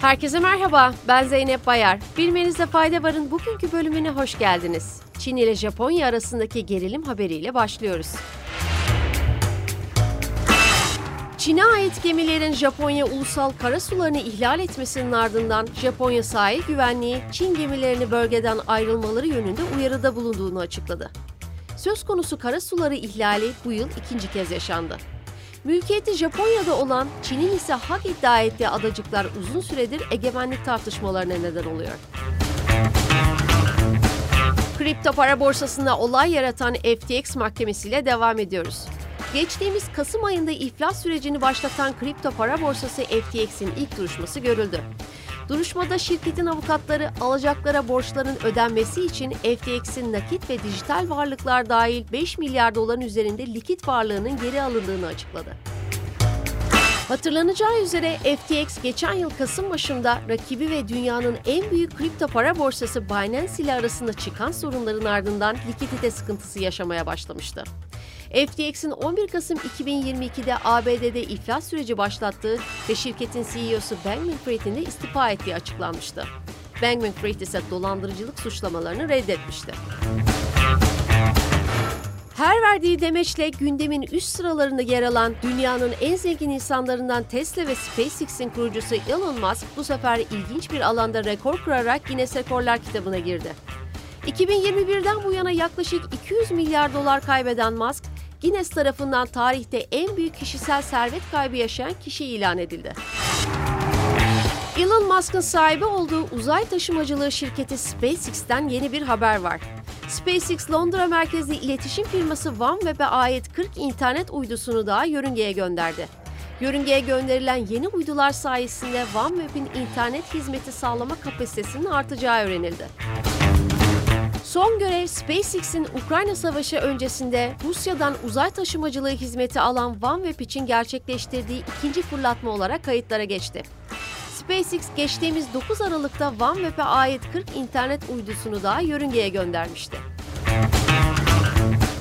Herkese merhaba, ben Zeynep Bayar. Bilmenizde fayda varın bugünkü bölümüne hoş geldiniz. Çin ile Japonya arasındaki gerilim haberiyle başlıyoruz. Çin'e ait gemilerin Japonya ulusal karasularını ihlal etmesinin ardından Japonya sahil güvenliği Çin gemilerini bölgeden ayrılmaları yönünde uyarıda bulunduğunu açıkladı. Söz konusu karasuları ihlali bu yıl ikinci kez yaşandı. Mülkiyeti Japonya'da olan, Çin'in ise hak iddia ettiği adacıklar uzun süredir egemenlik tartışmalarına neden oluyor. Kripto para borsasında olay yaratan FTX mahkemesiyle devam ediyoruz. Geçtiğimiz Kasım ayında iflas sürecini başlatan kripto para borsası FTX'in ilk duruşması görüldü. Duruşmada şirketin avukatları alacaklara borçların ödenmesi için FTX'in nakit ve dijital varlıklar dahil 5 milyar doların üzerinde likit varlığının geri alındığını açıkladı. Hatırlanacağı üzere FTX geçen yıl Kasım başında rakibi ve dünyanın en büyük kripto para borsası Binance ile arasında çıkan sorunların ardından likidite sıkıntısı yaşamaya başlamıştı. FTX'in 11 Kasım 2022'de ABD'de iflas süreci başlattığı ve şirketin CEO'su Bankman-Fried'in de istifa ettiği açıklanmıştı. Bankman-Fried ise dolandırıcılık suçlamalarını reddetmişti. Her verdiği demeçle gündemin üst sıralarında yer alan dünyanın en zengin insanlarından Tesla ve SpaceX'in kurucusu Elon Musk bu sefer ilginç bir alanda rekor kırarak Guinness Rekorlar kitabına girdi. 2021'den bu yana yaklaşık 200 milyar dolar kaybeden Musk, Guinness tarafından tarihte en büyük kişisel servet kaybı yaşayan kişi ilan edildi. Elon Musk'ın sahibi olduğu uzay taşımacılığı şirketi SpaceX'ten yeni bir haber var. SpaceX Londra merkezli iletişim firması OneWeb'e ait 40 internet uydusunu daha yörüngeye gönderdi. Yörüngeye gönderilen yeni uydular sayesinde OneWeb'in internet hizmeti sağlama kapasitesinin artacağı öğrenildi. Son görev SpaceX'in Ukrayna Savaşı öncesinde Rusya'dan uzay taşımacılığı hizmeti alan OneWeb için gerçekleştirdiği ikinci fırlatma olarak kayıtlara geçti. SpaceX geçtiğimiz 9 Aralık'ta OneWeb'e ait 40 internet uydusunu daha yörüngeye göndermişti.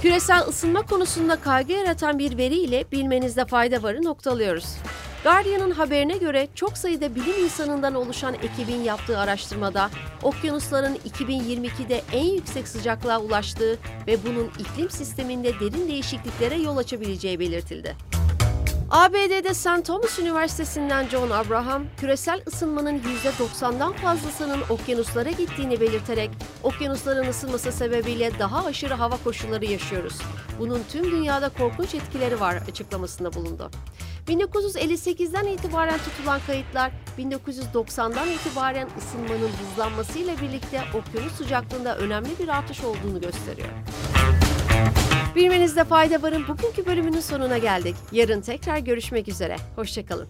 Küresel ısınma konusunda kaygı yaratan bir veriyle bilmenizde fayda varı noktalıyoruz. Guardian'ın haberine göre çok sayıda bilim insanından oluşan ekibin yaptığı araştırmada okyanusların 2022'de en yüksek sıcaklığa ulaştığı ve bunun iklim sisteminde derin değişikliklere yol açabileceği belirtildi. ABD'de St. Thomas Üniversitesi'nden John Abraham, küresel ısınmanın %90'dan fazlasının okyanuslara gittiğini belirterek, okyanusların ısınması sebebiyle daha aşırı hava koşulları yaşıyoruz. Bunun tüm dünyada korkunç etkileri var açıklamasında bulundu. 1958'den itibaren tutulan kayıtlar 1990'dan itibaren ısınmanın hızlanmasıyla birlikte okyanus sıcaklığında önemli bir artış olduğunu gösteriyor. Bilmenizde fayda varın bugünkü bölümünün sonuna geldik. Yarın tekrar görüşmek üzere. Hoşçakalın.